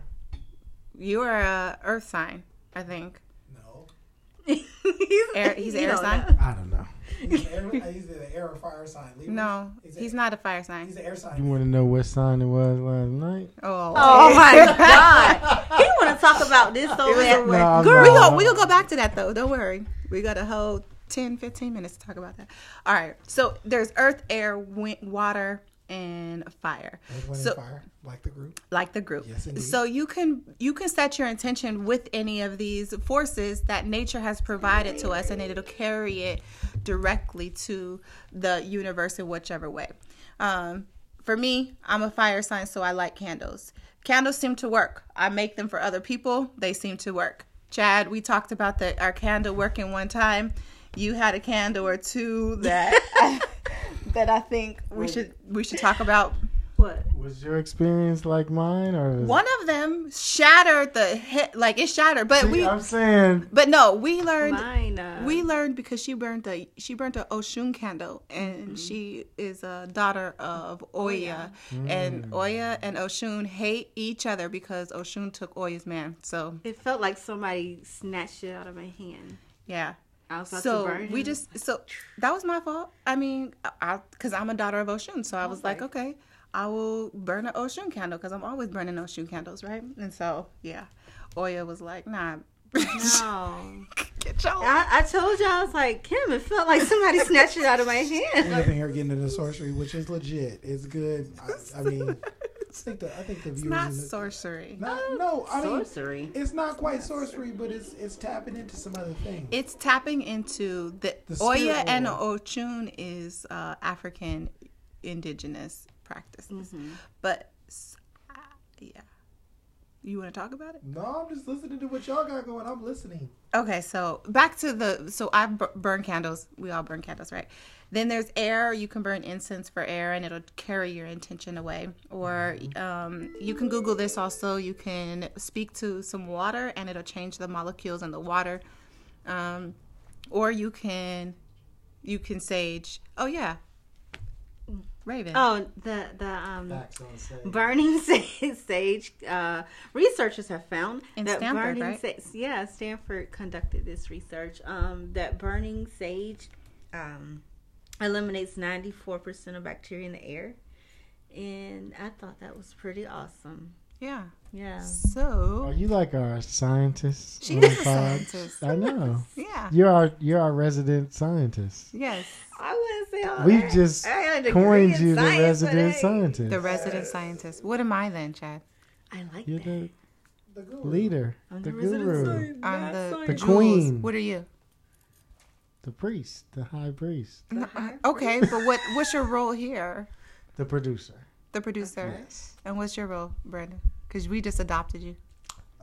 you are a Earth sign, I think. No. he's, Air, he's an air sign. know. I don't know. He's, an air, he's an air or fire sign. Libra. No, He's, a- he's not a fire sign. He's an air sign. You sign. want to know what sign it was last night? Oh, Oh my god! He want to talk about this so was bad. a- No, I'm Girl, we not. go uh, we gonna go back to that though. Don't worry. We got a whole 10, 15 minutes to talk about that. All right. So there's earth, air, wind, water, and fire. Earth, So- fire, like the group. like the group. Yes, indeed. so you can you can set your intention with any of these forces that nature has provided to us, and it'll carry it directly to the universe in whichever way. Um, for me, I'm a fire sign, so I like candles. Candles seem to work. I make them for other people; they seem to work. Chad, we talked about the our candle working one time. You had a candle or two that that I think we should we should talk about. What? Was your experience like mine, or One of them shattered the hit, like it shattered. But See, we, I'm saying but no, we learned. Mine. Uh, We learned because she burned a she burned a Oshun candle, and Mm-hmm. she is a daughter of Oya, Mm. and Oya and Oshun hate each other because Oshun took Oya's man. So it felt like somebody snatched it out of my hand. yeah, I was about so to burn we just so that was my fault. I mean, I because I'm a daughter of Oshun, so I was like, okay, I will burn an Oshun candle because I'm always burning Oshun candles, right? And so yeah, Oya was like, nah. No. Get your I, I told you I was like Kim. It felt like somebody snatched it out of my We hand. up in here getting into sorcery, which is legit. It's good. I, I mean, think the I think the It's not the- sorcery. Not, no, I mean Sorcery. it's not quite sorcery, but it's it's tapping into some other things. It's tapping into the, The Oya spirit and. Oshun is uh, African indigenous practices, Mm-hmm. but s- yeah, you want to talk about it? no, I'm just listening to what y'all got going. I'm listening. Okay, so back to the so I b- burn candles. We all burn candles, right? Then there's air. You can burn incense for air, and it'll carry your intention away. Or um, you can Google this also. You can speak to some water, and it'll change the molecules in the water. Um, or you can you can sage. Oh yeah, Raven. Oh, the the um Facts on stage. burning sage. Uh, researchers have found In that Stanford, burning right? sage. Yeah, Stanford conducted this research. Um, that burning sage um, eliminates ninety four percent of bacteria in the air, and I thought that was pretty awesome. Yeah. Yeah. So are you like our scientist? she is a scientist. I know. Yeah. You're our you're our resident scientist. Yes. I wouldn't say all We that. just I had a degree coined in you the resident hey, scientist. The resident scientist. What am I then, Chad? I like You're that. the The guru. leader, I'm the the guru, scientist. I'm the. The queen. What are you? the priest, the high priest, Okay, but what what's your role here? the producer. The producer. Yes. And what's your role, Brandon? Because we just adopted you.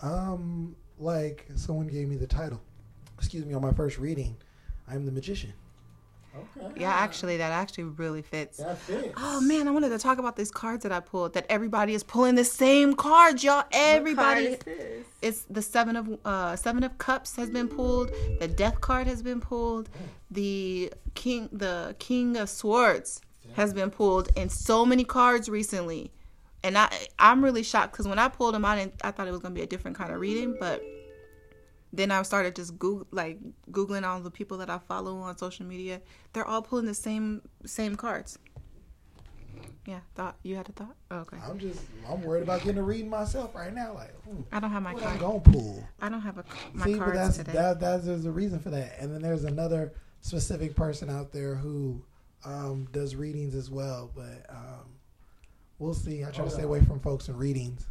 Um, like someone gave me the title. Excuse me, on my first reading, I'm the magician. Okay. Yeah, actually, that actually really fits. That fits. Oh man, I wanted to talk about these cards that I pulled. That everybody is pulling the same cards, y'all. Everybody. What card is this? It's the seven of uh seven of cups has been pulled. The death card has been pulled. The king the king of swords has been pulled, in so many cards recently. And I I'm really shocked because when I pulled them, I didn't I thought it was gonna be a different kind of reading, but then I started just Google like googling all the people that I follow on social media. They're all pulling the same same cards. Yeah, thought you had a thought. Oh, okay, I'm just I'm worried about getting a reading myself right now. Like, hmm, I don't have my what I'm card. gonna pull. I don't have a my See, but that's today. that that's there's a reason for that. And then there's another specific person out there who um, does readings as well. But um, we'll see. I try to stay away from folks in readings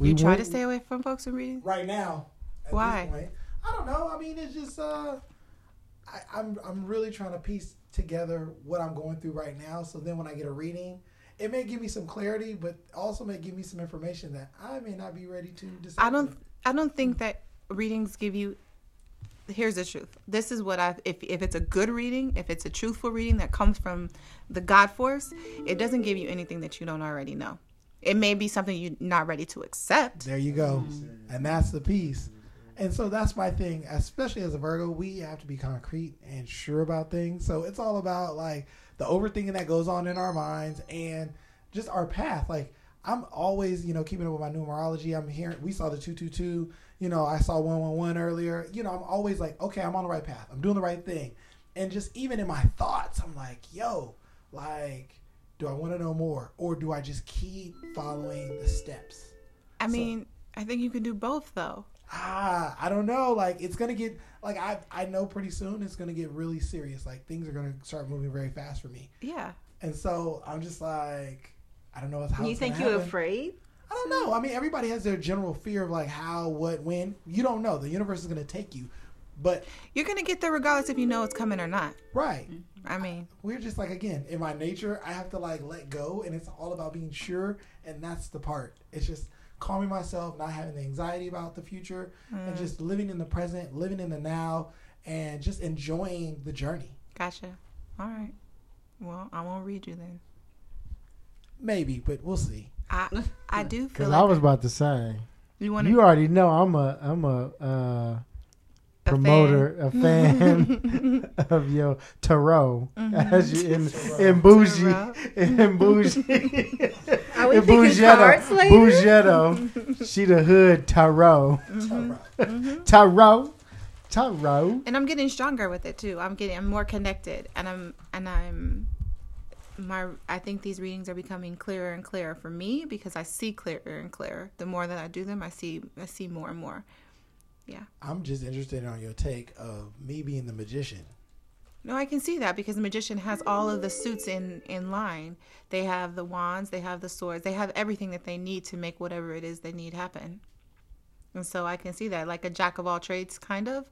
you try want- to stay away from folks in readings right now. at this Why? point. I don't know. I mean, it's just uh, I, I'm I'm really trying to piece together what I'm going through right now. So then when I get a reading, it may give me some clarity, but also may give me some information that I may not be ready to decide. I don't. I don't think that readings give you. Here's the truth. This is what I. If if it's a good reading, if it's a truthful reading that comes from the God Force, it doesn't give you anything that you don't already know. It may be something you're not ready to accept. There you go. And that's the piece. And so that's my thing, especially as a Virgo, we have to be concrete and sure about things. So it's all about like the overthinking that goes on in our minds and just our path. Like I'm always, you know, keeping up with my numerology. I'm hearing we saw the 222, you know, I saw 111 earlier. You know, I'm always like, okay, I'm on the right path. I'm doing the right thing. And just even in my thoughts, I'm like, yo, like do I want to know more or do I just keep following the steps? I mean, I think you can do both though. ah, I don't know. Like it's gonna get like I I know pretty soon it's gonna get really serious. Like things are gonna start moving very fast for me, Yeah. and so I'm just like I don't know what's how You it's think gonna you're happen. afraid? I don't know. I mean, everybody has their general fear of like how, what, when. You don't know. The universe is gonna take you, but You're gonna get there regardless if you know it's coming or not. right. I mean, We're just like again in my nature. I have to like let go, and it's all about being sure, and that's the part. It's just calming myself, not having the anxiety about the future, and mm. just living in the present, living in the now, and just enjoying the journey. gotcha. All right. Well, I won't read you then. Maybe, but we'll see. I I do feel Because like I was about to say, you want you already know I'm a I'm a uh, promoter, a fan of your tarot, mm-hmm. as you in in bougie, Tarot. in bougie, Are we in picking cards later? Bougetto. she the hood tarot, mm-hmm. tarot, mm-hmm. tarot. and I'm getting stronger with it too. I'm getting I'm more connected, and I'm and I'm my I think these readings are becoming clearer and clearer for me because I see clearer and clearer. The more that I do them, I see I see more and more. Yeah. I'm just interested on your take of me being the magician. No, I can see that because the magician has all of the suits in in line. They have the wands, they have the swords, they have everything that they need to make whatever it is they need happen. And so I can see that, like a jack of all trades, kind of.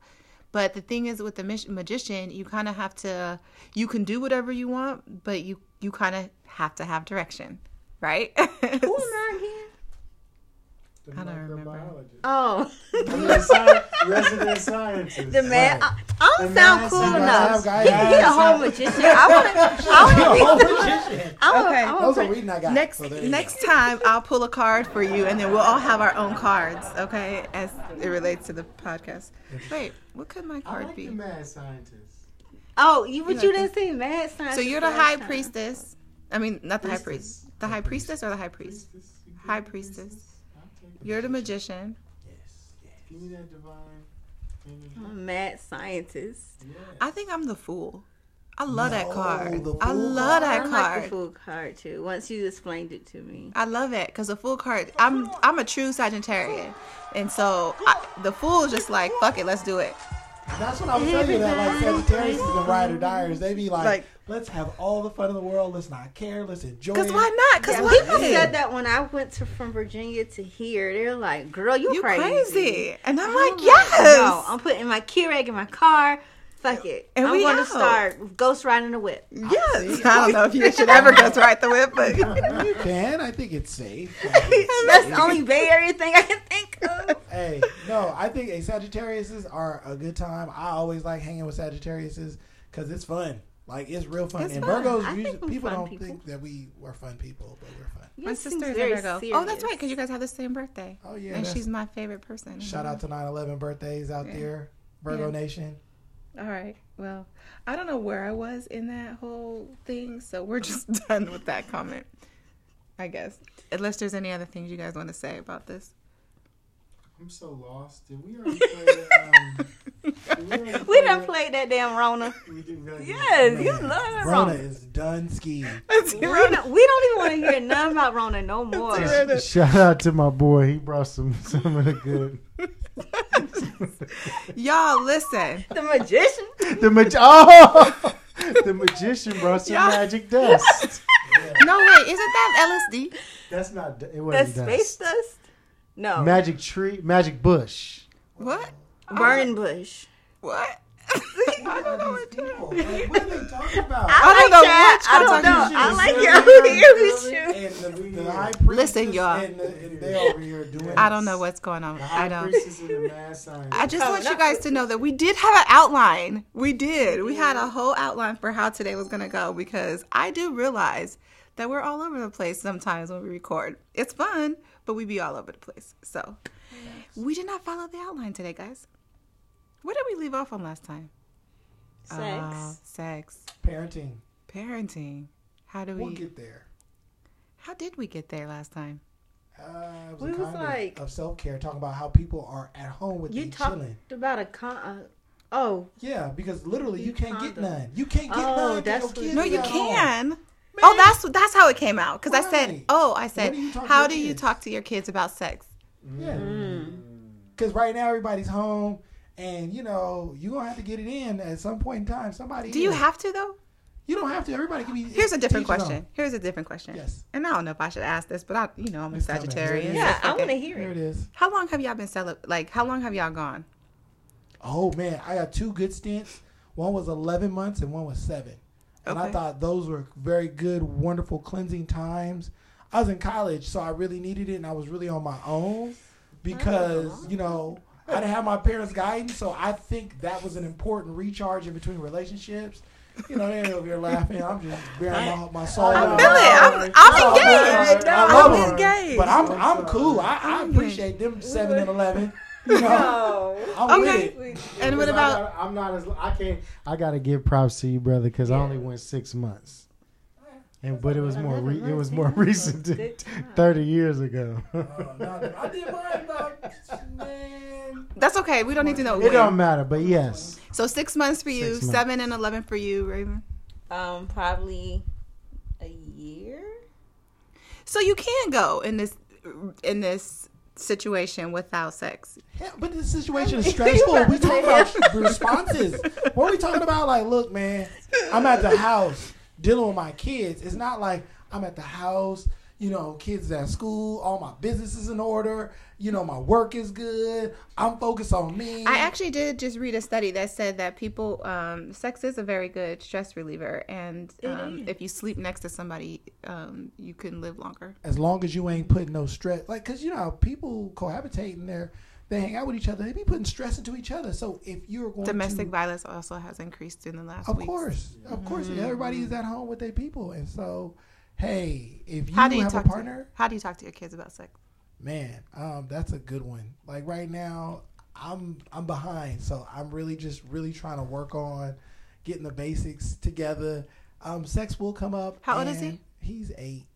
But the thing is, with the magician, you kind of have to. You can do whatever you want, but you you kind of have to have direction, right? Who am I again? The I don't remember. microbiologist. Oh, The sci- resident scientist. the man. Right. I, I don't sound man cool enough. "Guys, He, he a whole magician. I want to. I You're a want to. magician. I want Okay. to. Those are reading I got. next so there you next time I'll pull a card for you, and then we'll all have our own cards, okay? As it relates to the podcast. Wait, what could my card I card like be? the mad scientist. Oh, you but You you didn't say mad science. So you're the high time. priestess. I mean, not the high priest. The high priestess or the high priest? High priestess. I'll take the You're the magician. magician. Yes, yes. Give me that divine. I'm a mad scientist. Yeah. I think I'm the fool. I love that card. I fool love that I like card. the full card too. Once you explained it to me. I love it because the fool card. I'm I'm a true Sagittarian, and so I, the fool is just like fuck it, let's do it. That's what I was telling you. That like Sagittarius is the ride or diers. They be like, Like- let's have all the fun in the world. Let's not care. Let's enjoy Cause why not? Cause Yeah, people not? said that when I went to from Virginia to here. They're like, "Girl, you, You crazy. crazy, and I'm I'm like, like, yes. No, I'm putting my Keurig in my car. Fuck it. And I'm we going to start ghost riding the whip. yes. I don't know if you should ever ghost ride the whip, but You can. I think it's safe. That's the only Bay Area thing I can think of. hey, no, I think a Sagittariuses are a good time. I always like hanging with Sagittariuses because it's fun. Like it's real fun. It's and fun. Virgos, usually, people don't people. think that we are fun people, but we're fun. my sister's seems a very Virgo. Oh, that's right, because you guys have the same birthday. Oh yeah, and she's my favorite person. shout out to 9/11 birthdays out Yeah. there, Virgo Yeah. Nation. All right. Well, I don't know where I was in that whole thing, so we're just done with that comment. I guess. Unless there's any other things you guys want to say about this. I'm so lost. Did we already play? Um, did we already We play done that? played that damn Rona. We did really Yes, you love that Rona Rona. is done skiing. We don't, we don't even want to hear nothing about Rona no more. Shout out to my boy. He brought some some of the good. Y'all, listen. The magician. The mag- oh, the magician brought some Yeah. magic dust. No, wait. Isn't that LSD? That's not. d- It wasn't space dust. dust. No. Magic tree, magic bush. What? Burning bush. What? I don't know what People, like, what are they talking about? I don't know that. I don't talking know. I like your ear with and the, the high Listen, y'all. and, the, and they over here doing. I don't know what's going on. I don't. priestess and the mad scientist. I just Oh, want you guys to know that we did have an outline. We did. We had a whole outline for how today was going to go because I do realize that we're all over the place sometimes when we record. It's fun, but we be all over the place. So we did not follow the outline today, guys. Where did we leave off on last time? Sex. Uh, sex, parenting. parenting. How do we? We'll get there. how did we get there last time? Uh, it was We a was like- of, of self care, talking about how people are at home with you you talked chilling. about a con. Uh, oh, Yeah, because literally you You can't get none. You can't get Oh, none. 'cause that's your what- kids No, you at home. can. Oh, that's that's how it came out. Because I said, oh, I said, When do you talk to how do you talk to your kids about sex? Yeah. Mm. Because right now everybody's home, and you know you're gonna have to get it in at some point in time. Somebody. Do you is. have to though? You don't have to. Everybody can be. Here's a different question. own. Here's a different question. Yes. And I don't know if I should ask this, but I, you know, I'm a Just tell. Sagittarian. yeah. so I fuck want to hear it. hear Here it. it is. How long have y'all been cele- Like, how long have y'all gone? Oh man, I got two good stints. One was 11 months and one was seven. And I thought those were very good, wonderful cleansing times. I was in college, so I really needed it, and I was really on my own oh, because you know I didn't have my parents' guidance. So I think that was an important recharge in between relationships. You know, they're over here laughing. I'm just bearing my, my soul. I feel it. I'm, I'm engaged. man, I I'm love 'em. engaged. But I'm I'm cool. I, I appreciate them seven and eleven. You know, I'm Okay. with it. and what Because I about? I'm not as. I can't. I gotta give props to you, brother, because I only went six months. And but it was more. Re, it was more recent, than thirty years ago. I did mine about man. That's okay. We don't need to know. it when. don't matter, but yes. So six months for you, Six months. seven and eleven for you, Raven. Um, probably a year. So you can go in this in this situation without sex? Yeah, but the situation is stressful. we talking about responses. What are we talking about? Like, look, man, I'm at the house dealing with my kids. It's not like I'm at the house, you know, kids at school, all my business is in order, you know, my work is good. I'm focused on me. I actually did just read a study that said that people, um, sex is a very good stress reliever, and um, if you sleep next to somebody, um, you can live longer. as long as you ain't putting no stress, like, cause you know, how people cohabitating there, they hang out with each other. They be putting stress into each other. So if you're going Domestic to, violence also has increased in the last. Of weeks. course, of course, Mm-hmm. everybody is at home with their people, and so, hey, if you, How do you have a talk partner, to How do you talk to your kids about sex? man, um, that's a good one. Like right now, I'm I'm behind, so I'm really just really trying to work on getting the basics together. Um, sex will come up. How old is and He's eight.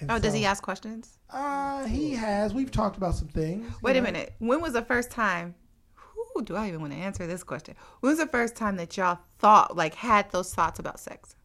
And Oh, does he ask questions? Uh, he has. We've talked about some things. Wait a minute. When was the first time? Who do I even want to answer this question? When was the first time that y'all thought, like, had those thoughts about sex?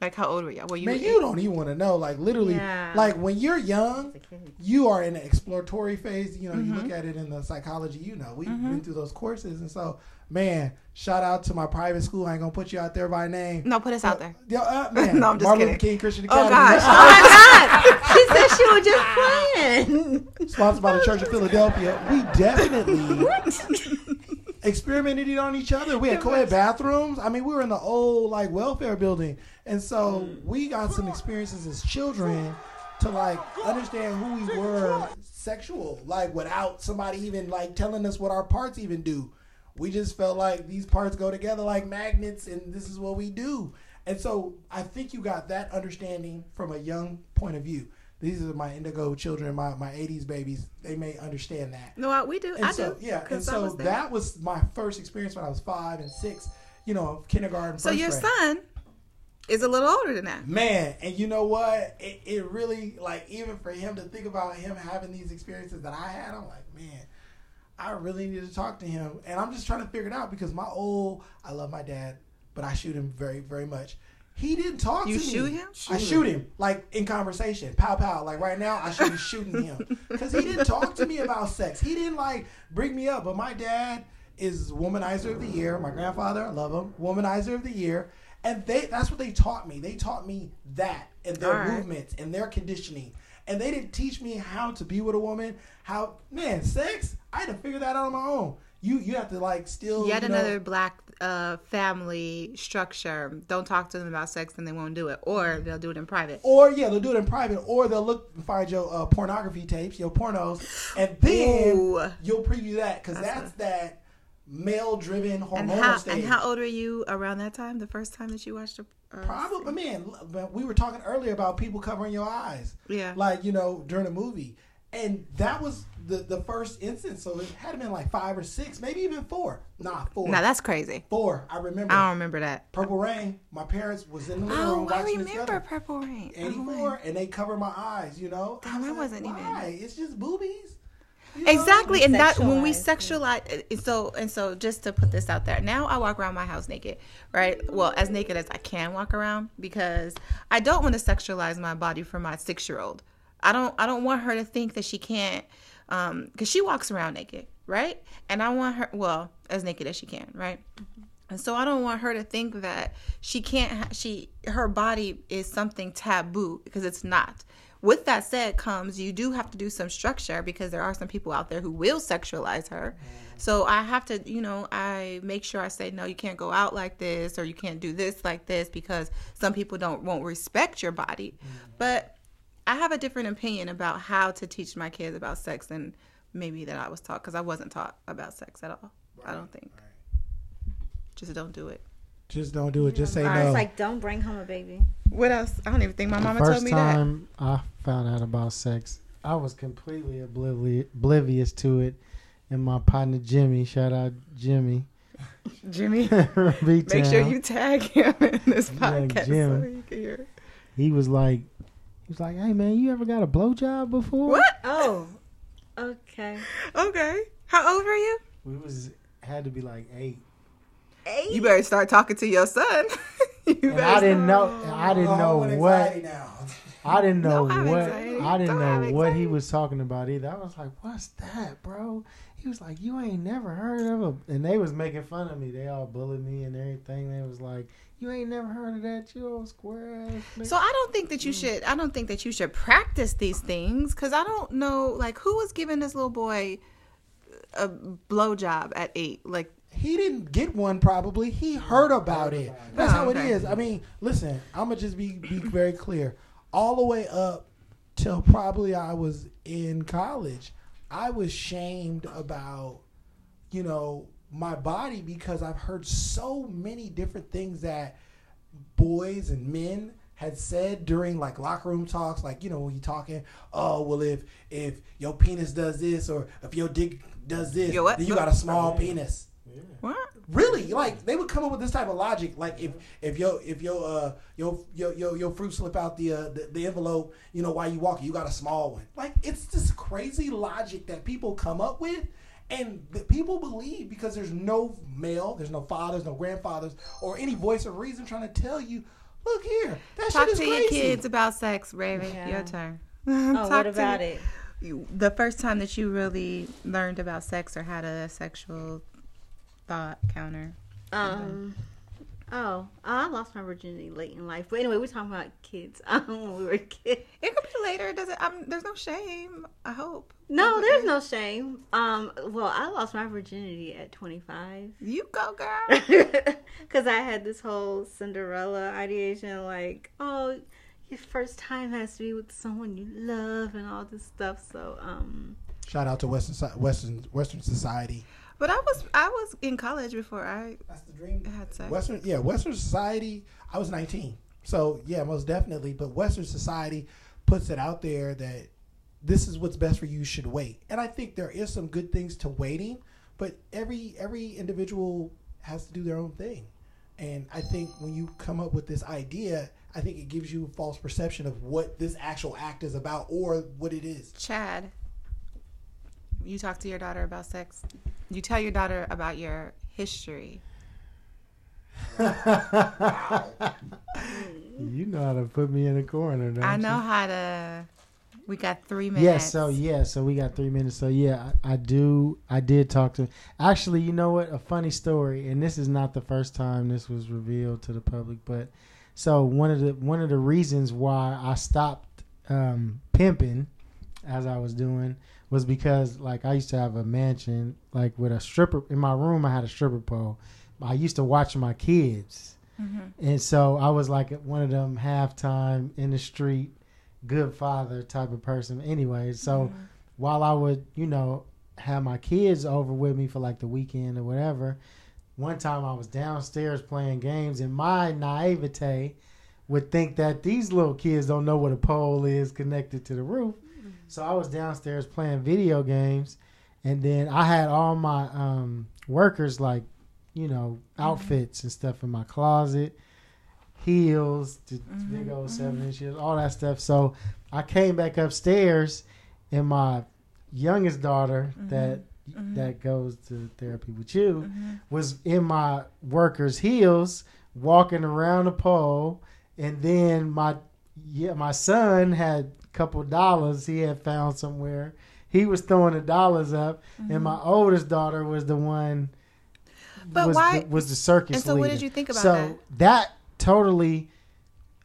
Like, how old were y'all? Were you? Man, eight? you don't even want to know. Like literally, Yeah. like when you're young, you are in the exploratory phase. You know, you look mm-hmm. at it in the psychology. You know, we've mm-hmm. been through those courses, and so man, shout out to my private school. I ain't gonna put you out there by name. No, put us out uh, there. Yo, uh, man, No, I'm just Martin kidding. Luther King Christian Academy. Oh, Academy. gosh. Oh, she said she was just playing. sponsored by the Church of Philadelphia. We definitely experimented it on each other. We had co-ed bathrooms. I mean, we were in the old like welfare building, and so we got some experiences as children to like understand who we were sexual, like without somebody even like telling us what our parts even do. We just felt like these parts go together like magnets, and this is what we do. And so I think you got that understanding from a young point of view. These are my indigo children, my, my 80s babies. They may understand that. No, I- we do. And I so, do. yeah, and so was that was my first experience when I was five and six, you know, kindergarten. So your grade. son is a little older than that. Man, and you know what? It, it really, like, even for him to think about him having these experiences that I had, I'm like, man, I really need to talk to him. And I'm just trying to figure it out because my old, I love my dad, but I shoot him very, very much. He didn't talk You to me. shoot him? I shoot him, like, in conversation. Pow, pow. Like, right now, I should be shooting him. Because he didn't talk to me about sex. He didn't, like, bring me up. But my dad is Womanizer of the Year. My grandfather, I love him, Womanizer of the Year. And they that's what they taught me. They taught me that and their All right. movements and their conditioning. And they didn't teach me how to be with a woman. How man, sex, I had to figure that out on my own. You you have to like still Yet you know- another black uh, family structure. Don't talk to them about sex, and they won't do it, or they'll do it in private. Or yeah, they'll do it in private, or they'll look and find your uh, pornography tapes, your pornos, and then Ooh. you'll preview that because that's that male-driven And hormonal how stage. and how old were you around that time? The first time that you watched a uh, Probably, man. We were talking earlier about people covering your eyes. Yeah. Like you know during a movie, and that was the the first instance. So it had been like five or six, maybe even four. Nah, four. Now that's crazy. four. I remember. I don't remember that. Purple Rain. My parents was in the living Oh, room I watching it remember. Purple Rain. Oh, 84 and they cover my eyes, you know. Damn, I was wasn't even- Why? It's just boobies. You know? Exactly, and that when we sexualize, and so and so, just to put this out there, now I walk around my house naked, right? Well, as naked as I can walk around because I don't want to sexualize my body for my six year old. I don't. I don't want her to think that she can't, um, because she walks around naked, right? And I want her, well, as naked as she can, right? And so I don't want her to think that she can't. She her body is something taboo because it's not. With that said, comes you do have to do some structure because there are some people out there who will sexualize her. So I have to, you know, I make sure I say no, you can't go out like this or you can't do this like this because some people don't won't respect your body. But I have a different opinion about how to teach my kids about sex than maybe that I was taught because I wasn't taught about sex at all. I don't think. Just don't do it. Just don't do it. Just say no. It's like, don't bring home a baby. What else? I don't even think my mama told me that. First time I found out about sex, I was completely oblivious, oblivious to it. And my partner Jimmy, shout out Jimmy, Jimmy, Make make sure you tag him in this Yeah, podcast Jim. so he can hear. He was like, he was like, "Hey man, you ever got a blowjob before?" What? Oh, okay. Okay. How old were you? We was had to be like eight. Eight. You better start talking to your son. you And I didn't know. I didn't Oh, know what. I didn't know Don't what anxiety. I didn't Don't know what he was talking about either. I was like, "What's that, bro?" He was like, "You ain't never heard of him," and they was making fun of me. They all bullied me and everything. They was like, "You ain't never heard of that, you old square ass." nigga." So I don't think that Mm. you should. I don't think that you should practice these things because I don't know, like, who was giving this little boy a blowjob at eight? Like, He didn't get one. Probably he heard about it. That's Oh, how it is. I mean, listen. I'm gonna just be be very clear. All the way up till probably I was in college, I was shamed about, you know, my body because I've heard so many different things that boys and men had said during like locker room talks, like you know when you talking, oh well if if your penis does this or if your dick does this, Your what? then you got a small penis. what? Really, like they would come up with this type of logic. Like if if your if your uh your your your, your fruit slip out the, uh, the the envelope, you know while you walking, you got a small one. Like it's this crazy logic that people come up with, and that people believe because there's no male, there's no fathers, no grandfathers, or any voice of reason trying to tell you, look here, that Talk shit to is your kids about sex, Raven. Yeah. Your turn. Oh, Talk what about me. it? You- The first time that you really learned about sex or had a sexual thought counter. Um. Oh, I lost my virginity late in life. But anyway, we're talking about kids. Um, when we were kids. It could be later. It doesn't. Um, there's no shame. I hope. No, there's no shame. Um, well, I lost my virginity at 25 You go, girl. because I had this whole Cinderella ideation, like, oh, your first time has to be with someone you love and all this stuff. So, um, Shout out to Western Western Western society. But I was I was in college before I That's the dream. had sex. Western, yeah, Western society. I was 19, so yeah, most definitely. But Western society puts it out there that this is what's best for you. you Should wait, and I think there is some good things to waiting. But every every individual has to do their own thing, and I think when you come up with this idea, I think it gives you a false perception of what this actual act is about or what it is. Chad, you talk to your daughter about sex. You tell your daughter about your history. you know how to put me in a corner, don't I you? know how to. We got three minutes. Yes, so yeah, so we got three minutes. So yeah, I, I do. I did talk to. Actually, you know what? A funny story, and this is not the first time this was revealed to the public, but so one of the one of the reasons why I stopped um, pimping, as I was doing, was because like I used to have a mansion like with a stripper in my room. I had a stripper pole. I used to watch my kids, mm-hmm. and so I was like one of them halftime in the street good father type of person anyway so mm-hmm. while i would you know have my kids over with me for like the weekend or whatever one time i was downstairs playing games and my naivete would think that these little kids don't know what a pole is connected to the roof Mm-hmm. so i was downstairs playing video games and then i had all my um, workers like you know mm-hmm. outfits and stuff in my closet heels, the mm-hmm. big old seven inch heels, all that stuff. So I came back upstairs, and my youngest daughter that that goes to therapy with you was in my worker's heels, walking around the pole, and then my yeah my son had couple dollars he had found somewhere. He was throwing the dollars up, and mm-hmm. my oldest daughter was the one. But was why- the, was the circus? and so what did you think about so that? So that totally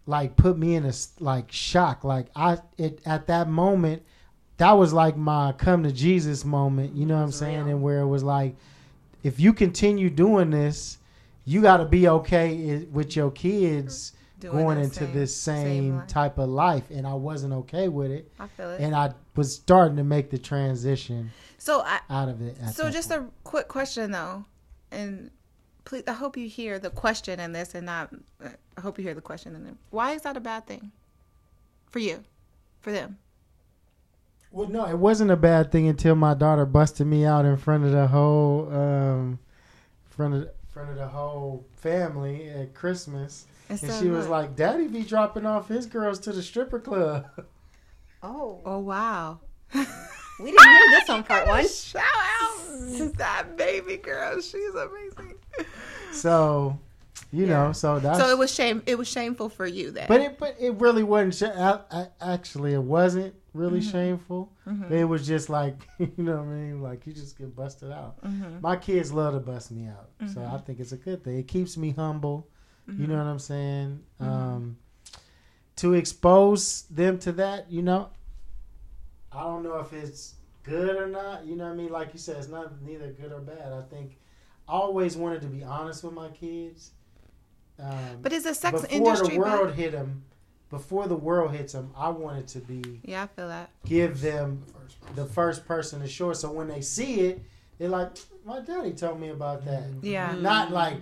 like put me in a like shock like i it at that moment that was like my come to jesus moment you know what i'm saying and where it was like if you continue doing this you got to be okay with your kids mm-hmm. Doing going into same- this same same, type of life and i wasn't okay with it I feel it. and i was starting to make the transition so I, out of it So just point. a quick question though, and please, I hope you hear the question in this, and not. I hope you hear the question in it. Why is that a bad thing for you, for them? Well, no, it wasn't a bad thing until my daughter busted me out in front of the whole, um, front of front of the whole family at Christmas, And and so she was like, "Daddy be dropping off his girls to the stripper club." oh, "Oh wow." we didn't hear this on part one. Shout out to that baby girl. She's amazing. so, You know, so that's So it was shame. It was shameful for you then. But it but it really wasn't. Sh- I, I, actually, it wasn't really Mm-hmm. shameful. It was just like you know what I mean. Like you just get busted out. Mm-hmm. My kids love to bust me out, so I think it's a good thing. It keeps me humble. You Mm-hmm. know what I'm saying? Um, to expose them to that, you know, I don't know if it's good or not. You know what I mean? Like you said, it's not neither good or bad. I think I always wanted to be honest with my kids. Um, But is the sex before industry the world bad? hit them, before the world hits them, I wanted to be Yeah, I feel that. give them the first person to show. So when they see it, they're like, "My daddy told me about that." Yeah. Not like,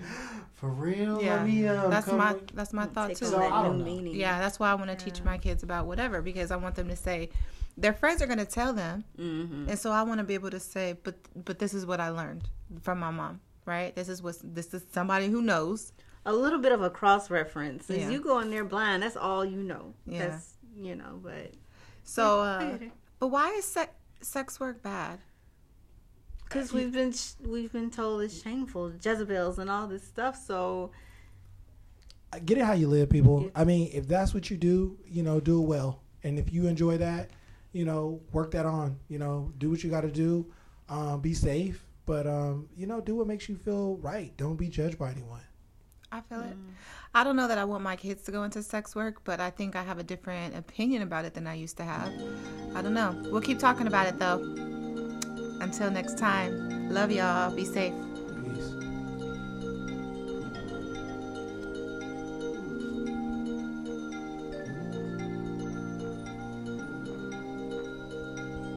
"For real? Yeah. Let me um, That's come my with-" that's my thought too. So, I don't know. Yeah, that's why I want to teach my kids about whatever because I want them to say their friends are going to tell them, Mm-hmm. and so I want to be able to say, but but this is what I learned from my mom, right? This is what this is somebody who knows. A little bit of a cross reference. As Yeah. you go in there blind, that's all you know. Yeah. That's you know, but So, uh, but why is sex sex work bad? Because we've been we've been told it's shameful, Jezebels and all this stuff. So I get it how you live, people. I mean, if that's what you do, you know, do it well. And if you enjoy that, you know, work that on. You know, do what you got to do. Um, be safe, but um, you know, do what makes you feel right. Don't be judged by anyone. I feel it. I don't know that I want my kids to go into sex work, but I think I have a different opinion about it than I used to have. I don't know. We'll keep talking about it though. Until next time, love y'all. Be safe.